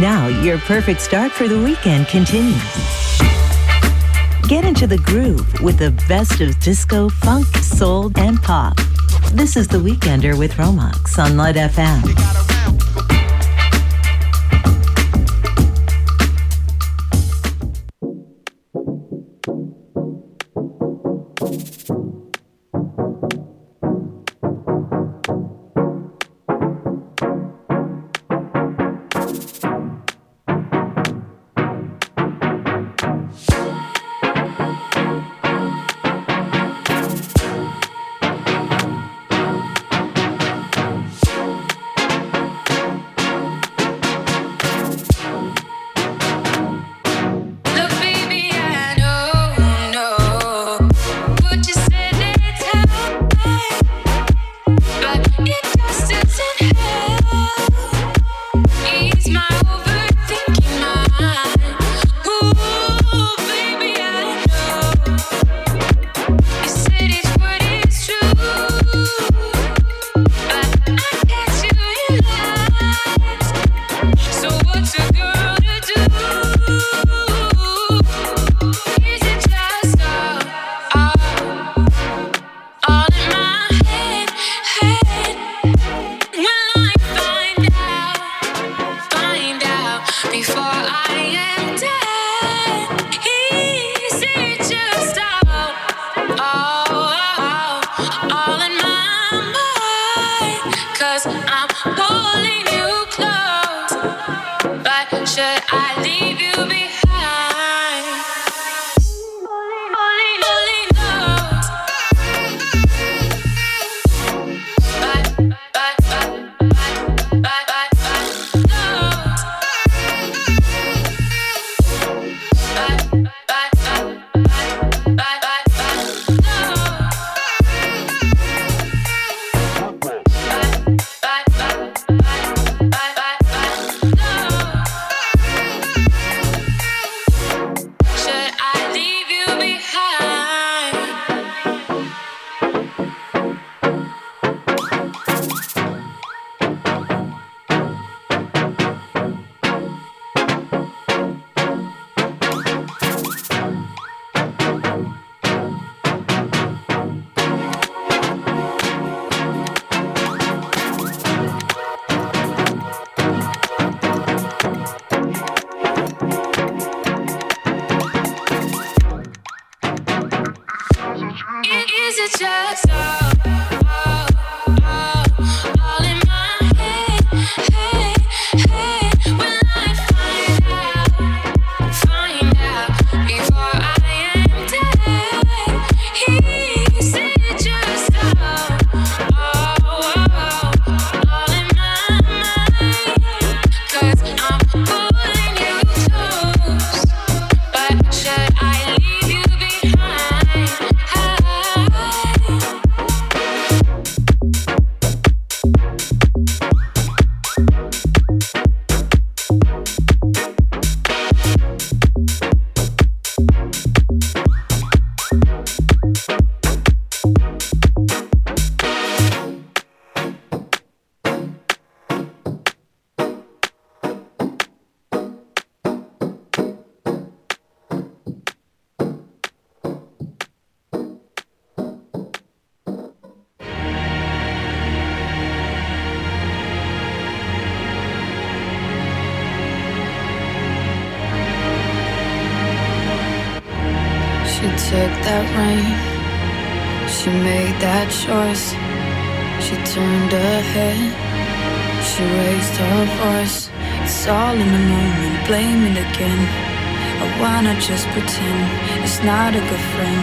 Now, your perfect start for the weekend continues. Get into the groove with the best of disco, funk, soul, and pop. This is The Weekender with Romax on Light FM. should I leave you behind? Just pretend it's not a good friend.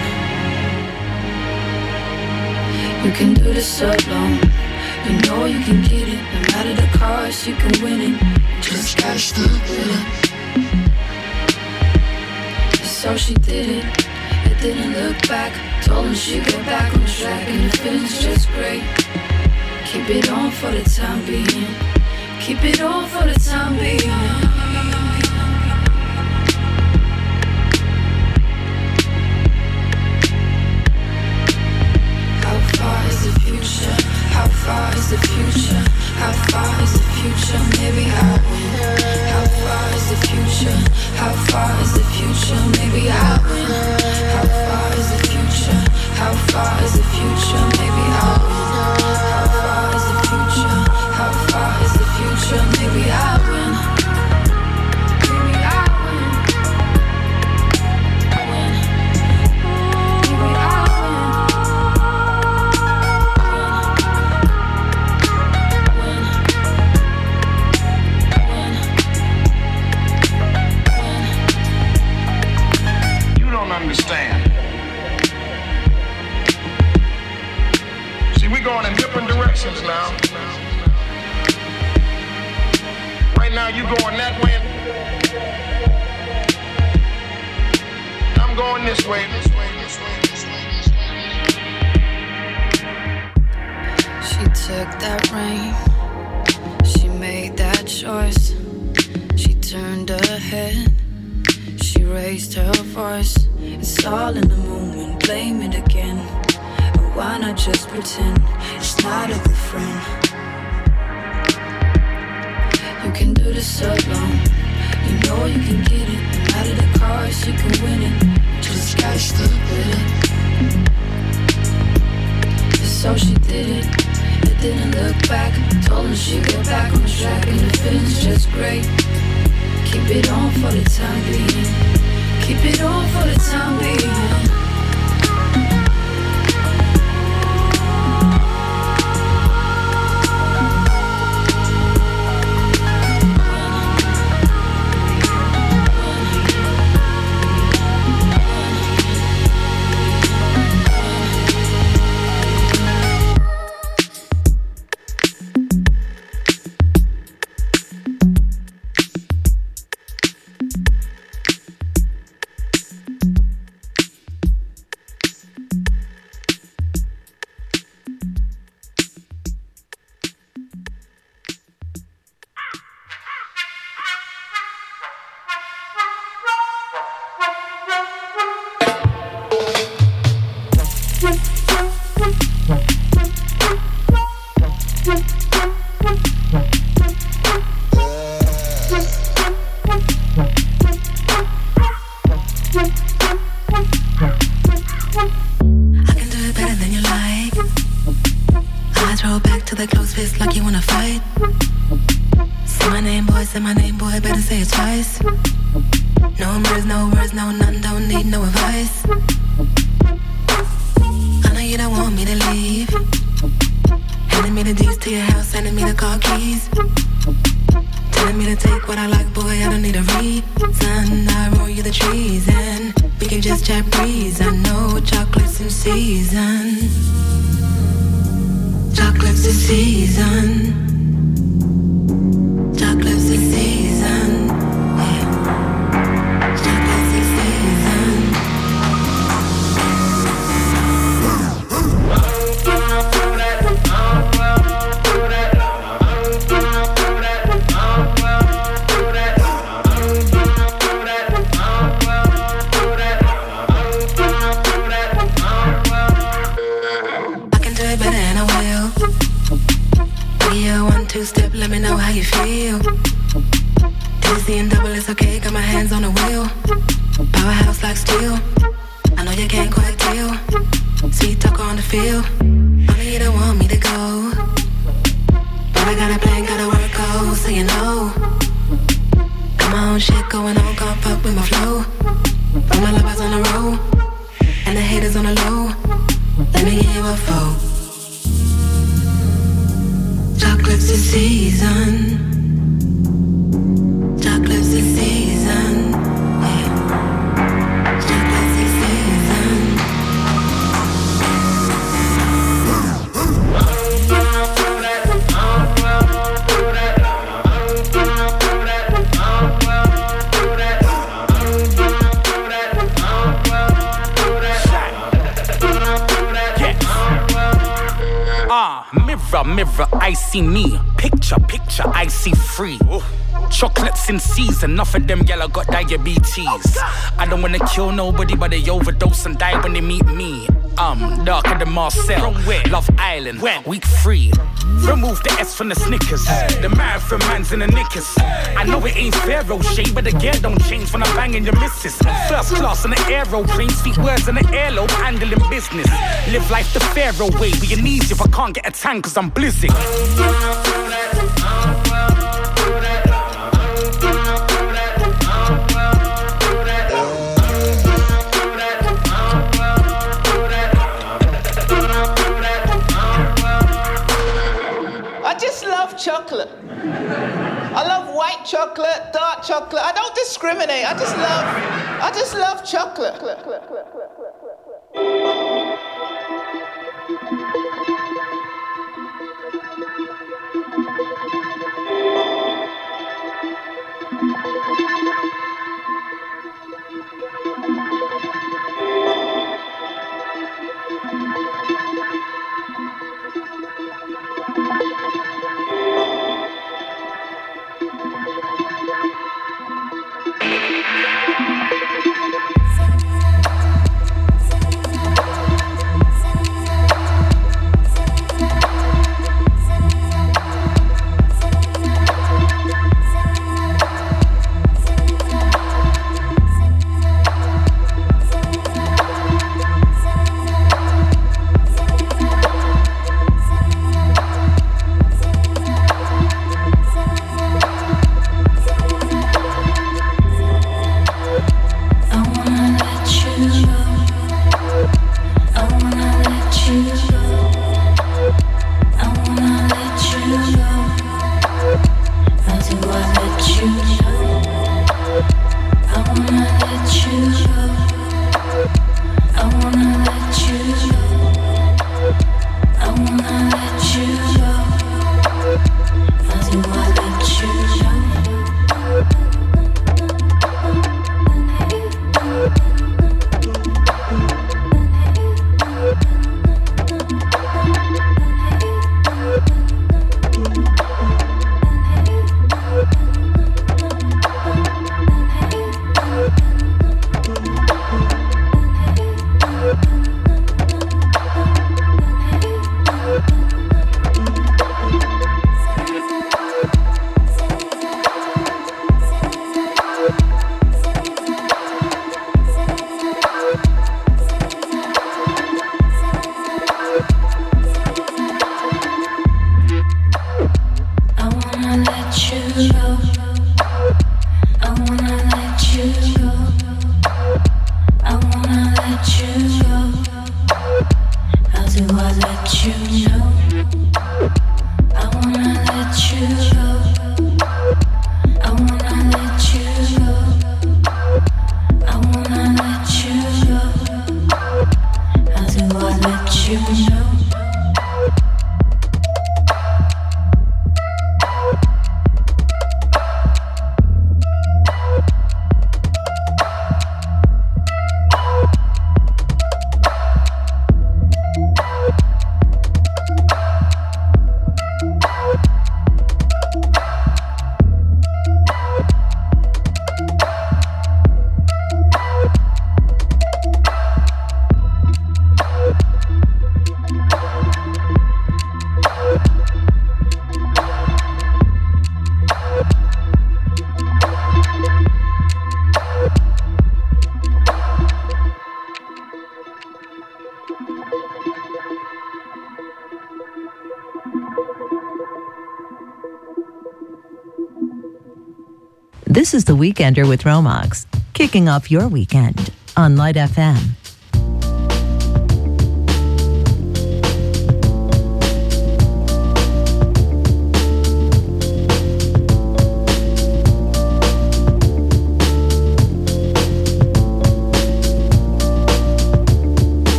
You can do this alone. You know you can get it. No matter the cost, you can win it. Just gotta stick it. So she did it. It didn't look back. Told him she'd get back on track, and the feeling's just great. Keep it on for the time being. Keep it on for the time being. The future? How far is the future? Maybe I mirror, I see me. Picture, picture, I see free. Chocolates in season, enough of them yellow got diabetes. I don't wanna kill nobody, but they overdose and die when they meet me. Um, darker than Marcel. From where? Love Island. When? Week three. Remove the S from the Snickers. Hey. The marathon man's in the knickers. Hey. I know it ain't fair, oh, O'Shea, but again, don't change when I'm banging your missus. Hey. First class on the aeroplane, speak words in the airlobe, handling business. Live life the Pharaoh way. Be an easy if I can't get a tan, cause I'm blizzard. chocolate. I love white chocolate, dark chocolate. I don't discriminate. I just love, I just love chocolate. This is The Weekender with Romax, kicking off your weekend on Light FM.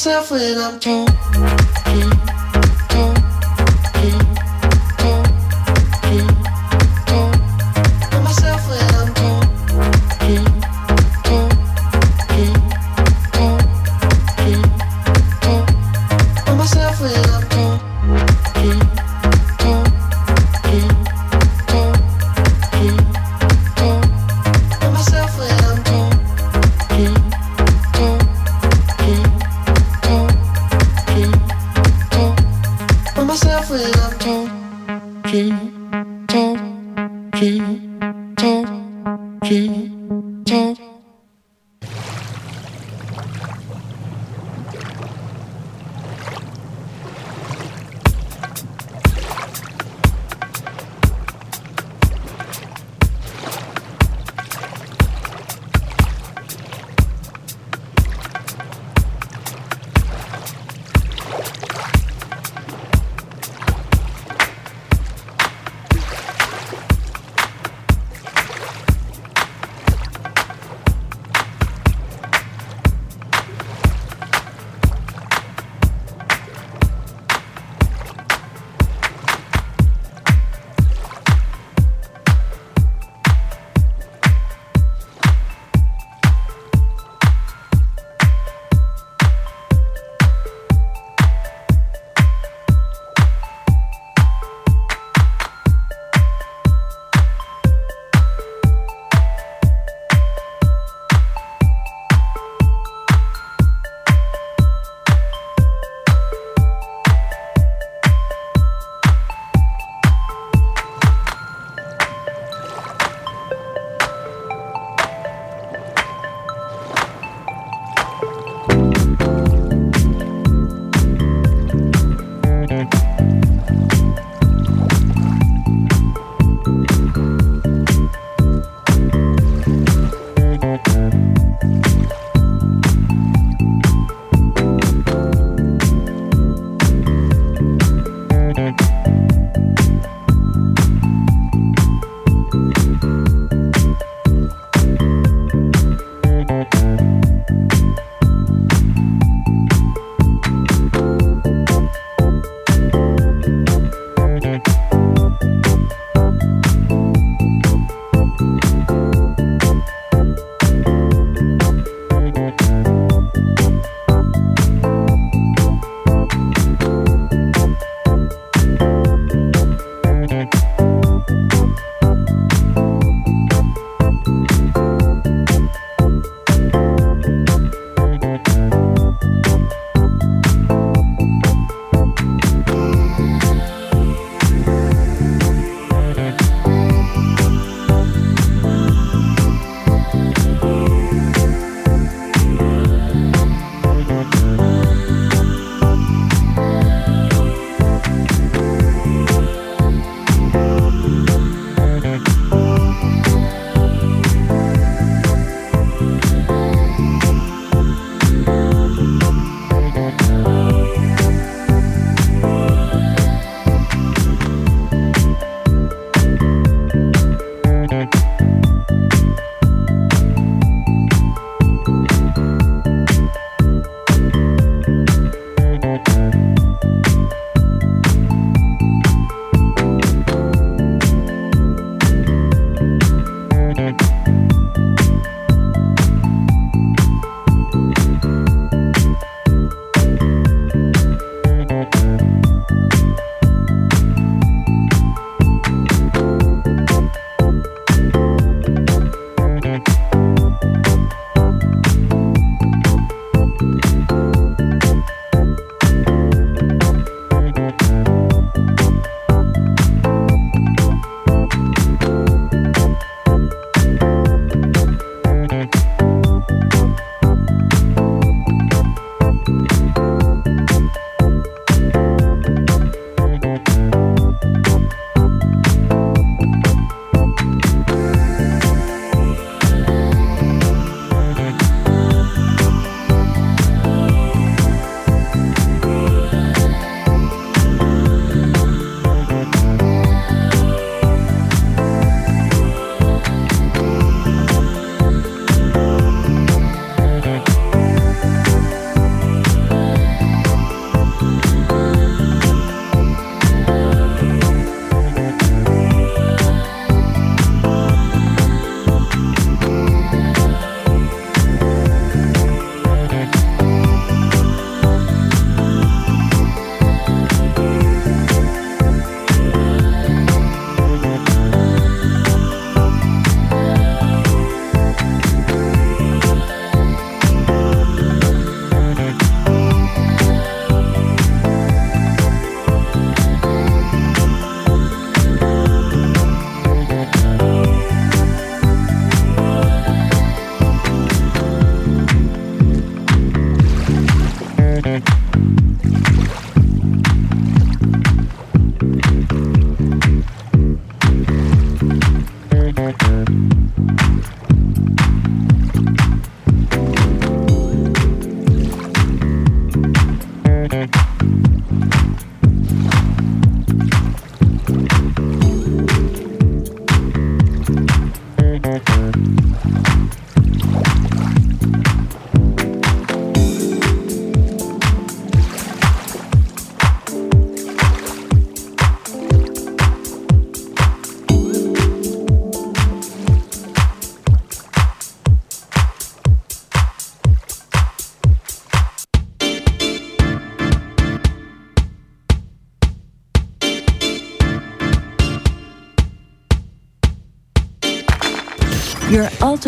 myself when I'm told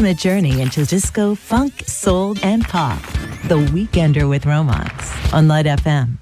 ultimate journey into disco, funk, soul, and pop. The Weekender with Romance on Light FM.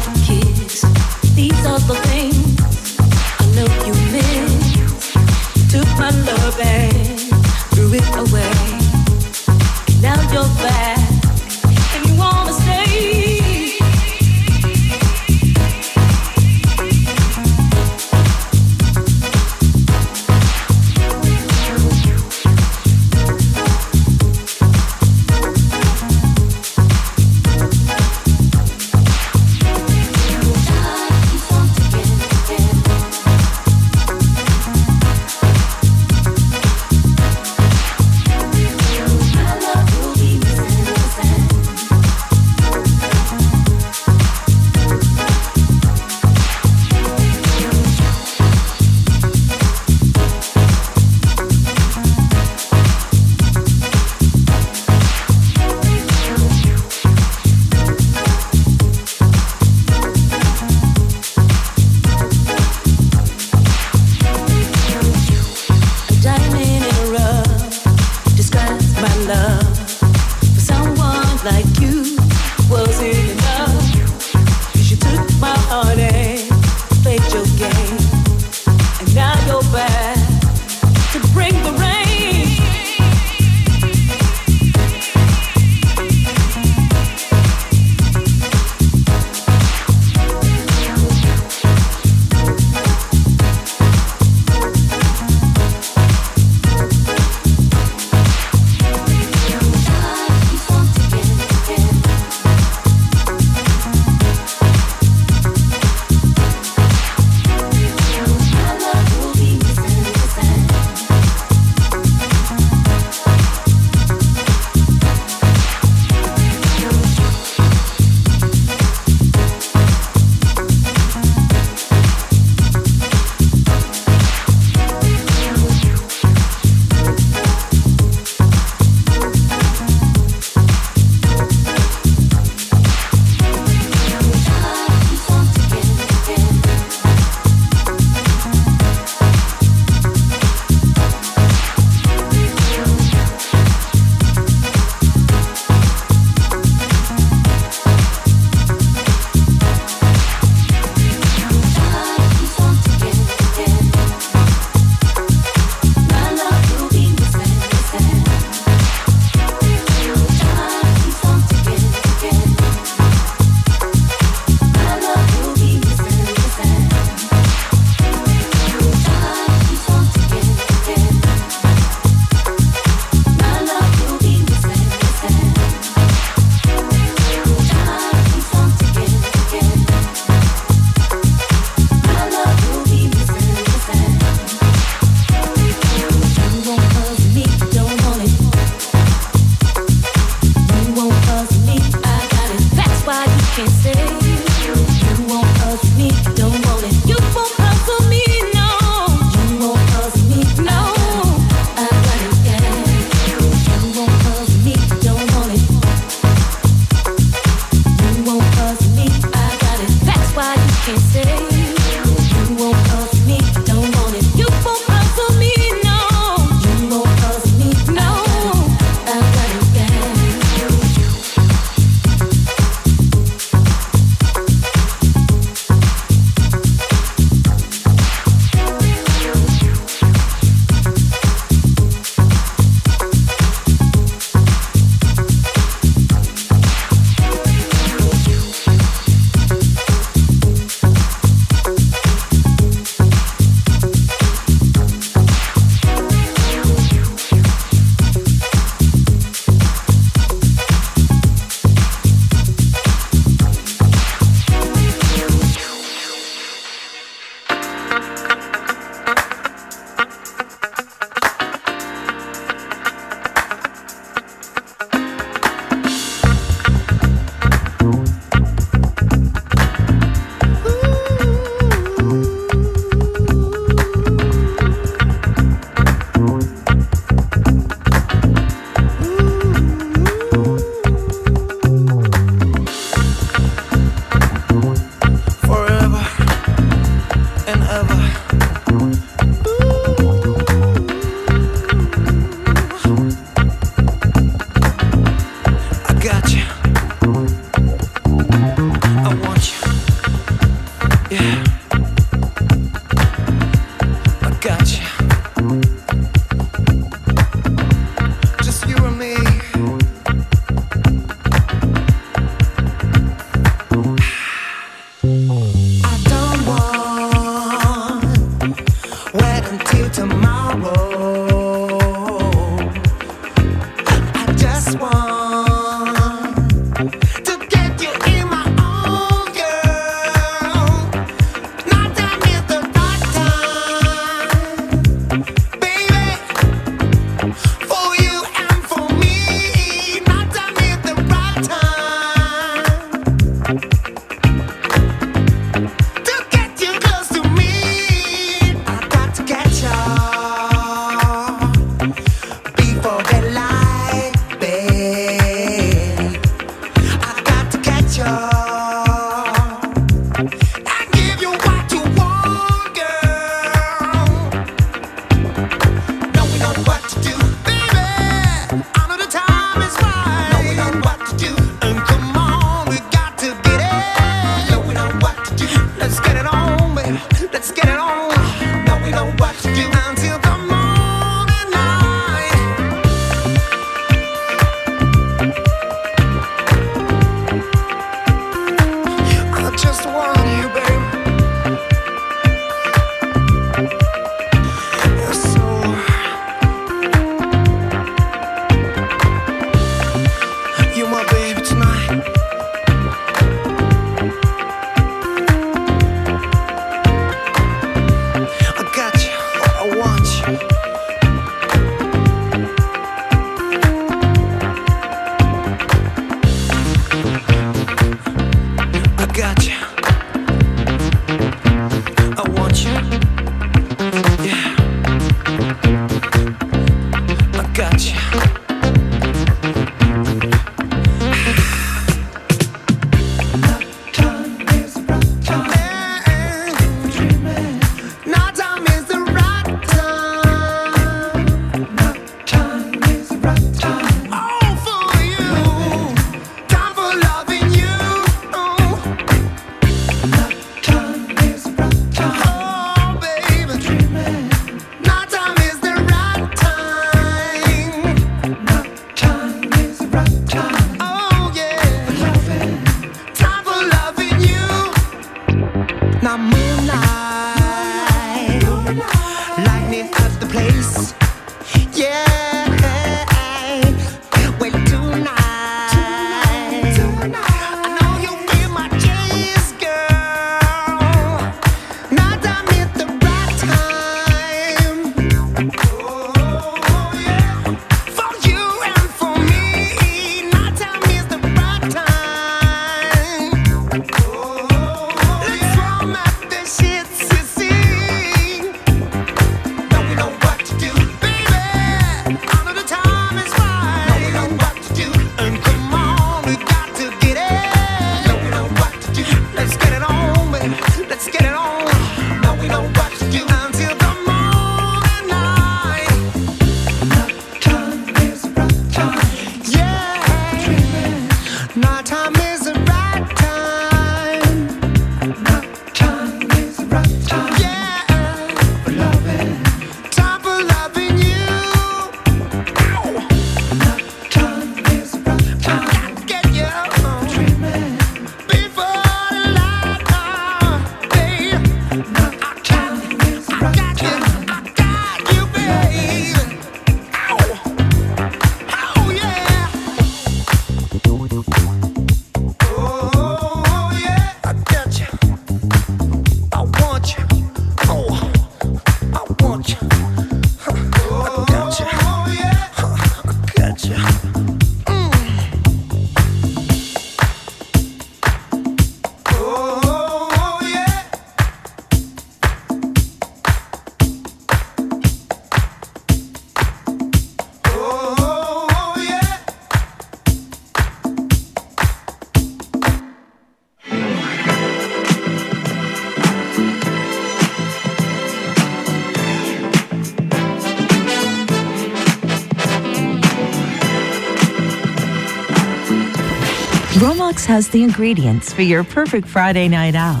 Has the ingredients for your perfect Friday night out.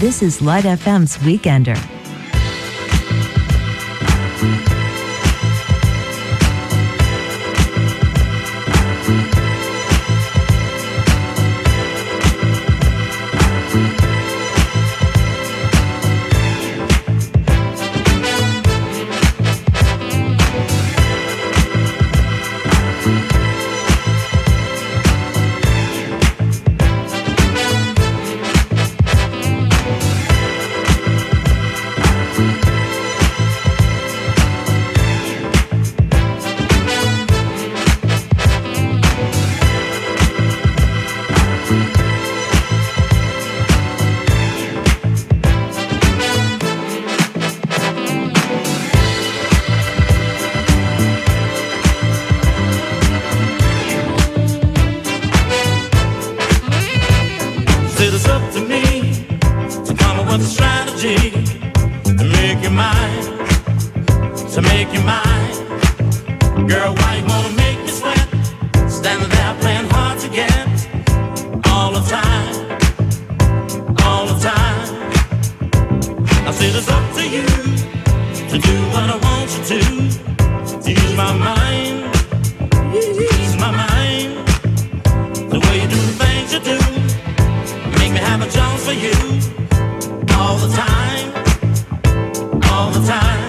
This is Light FM's Weekender. it is up to me to come up with a strategy to make you mine, to make you mine. Girl, why you wanna make me sweat? Standing there playing hard to get all the time, all the time. I said it's up to you to do what I want you to use my mind, use my mind, the way you do the things you do. Papa John's for you all the time, all the time.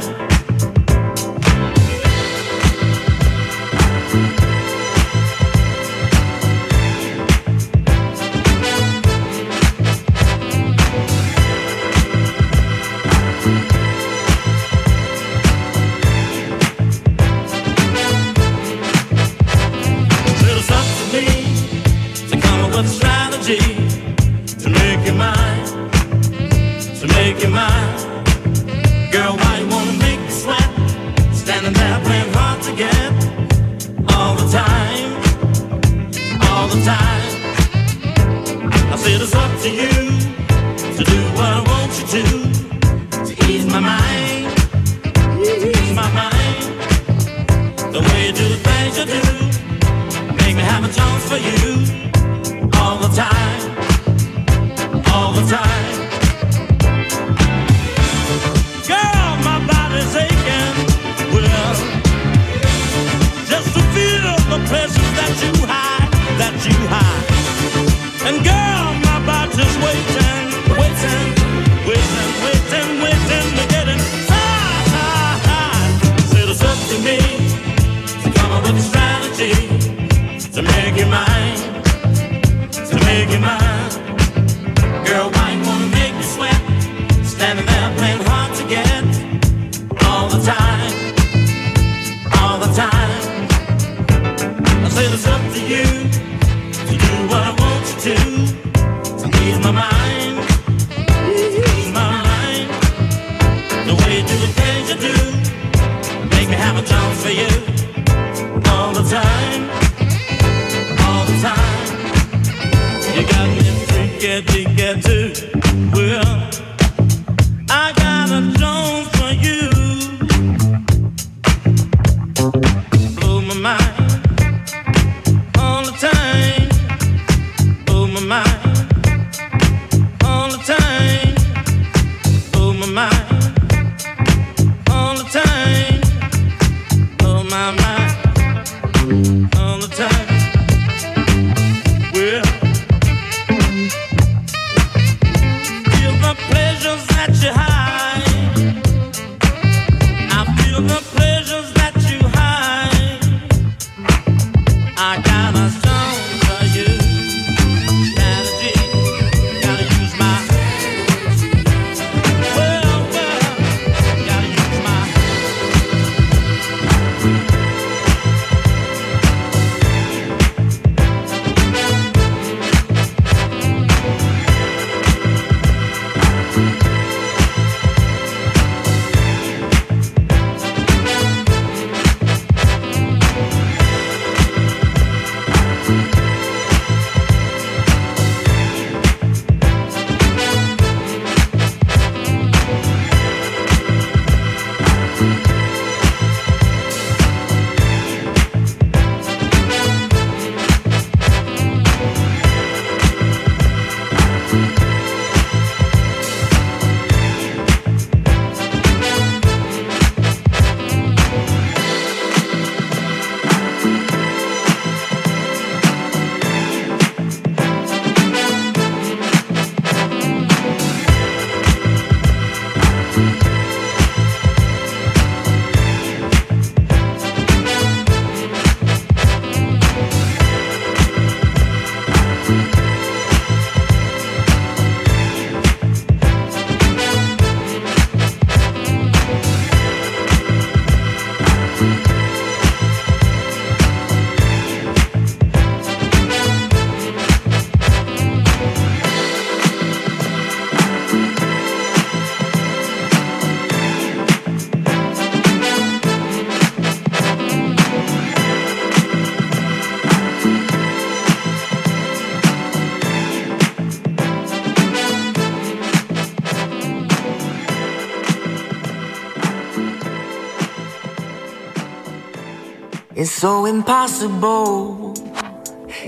so impossible.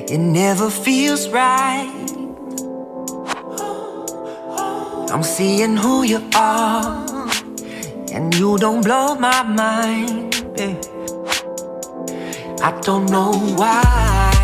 It never feels right. I'm seeing who you are, and you don't blow my mind. I don't know why.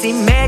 see man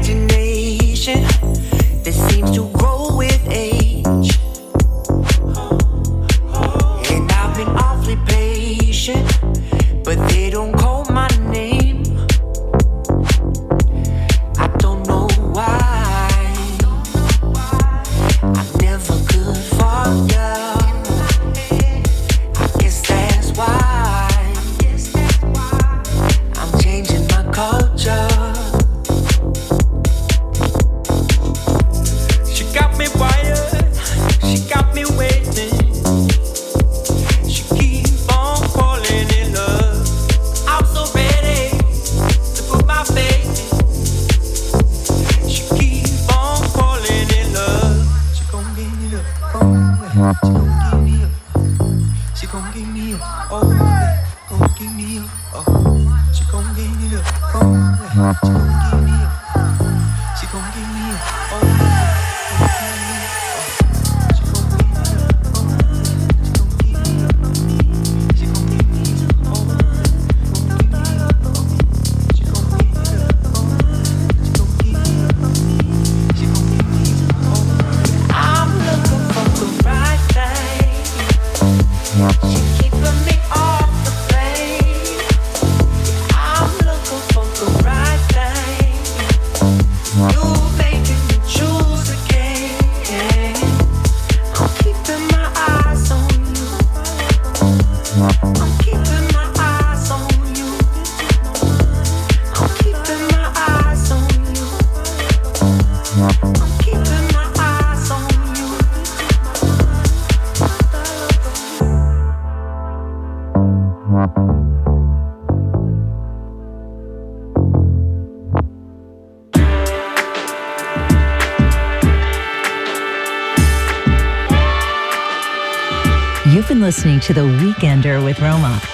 listening to The Weekender with Romax.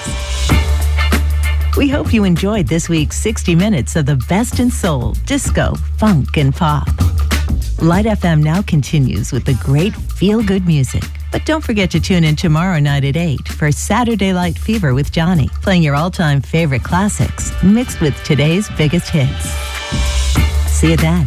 We hope you enjoyed this week's 60 minutes of the best in soul, disco, funk, and pop. Light FM now continues with the great feel good music. But don't forget to tune in tomorrow night at 8 for Saturday Light Fever with Johnny, playing your all time favorite classics mixed with today's biggest hits. See you then.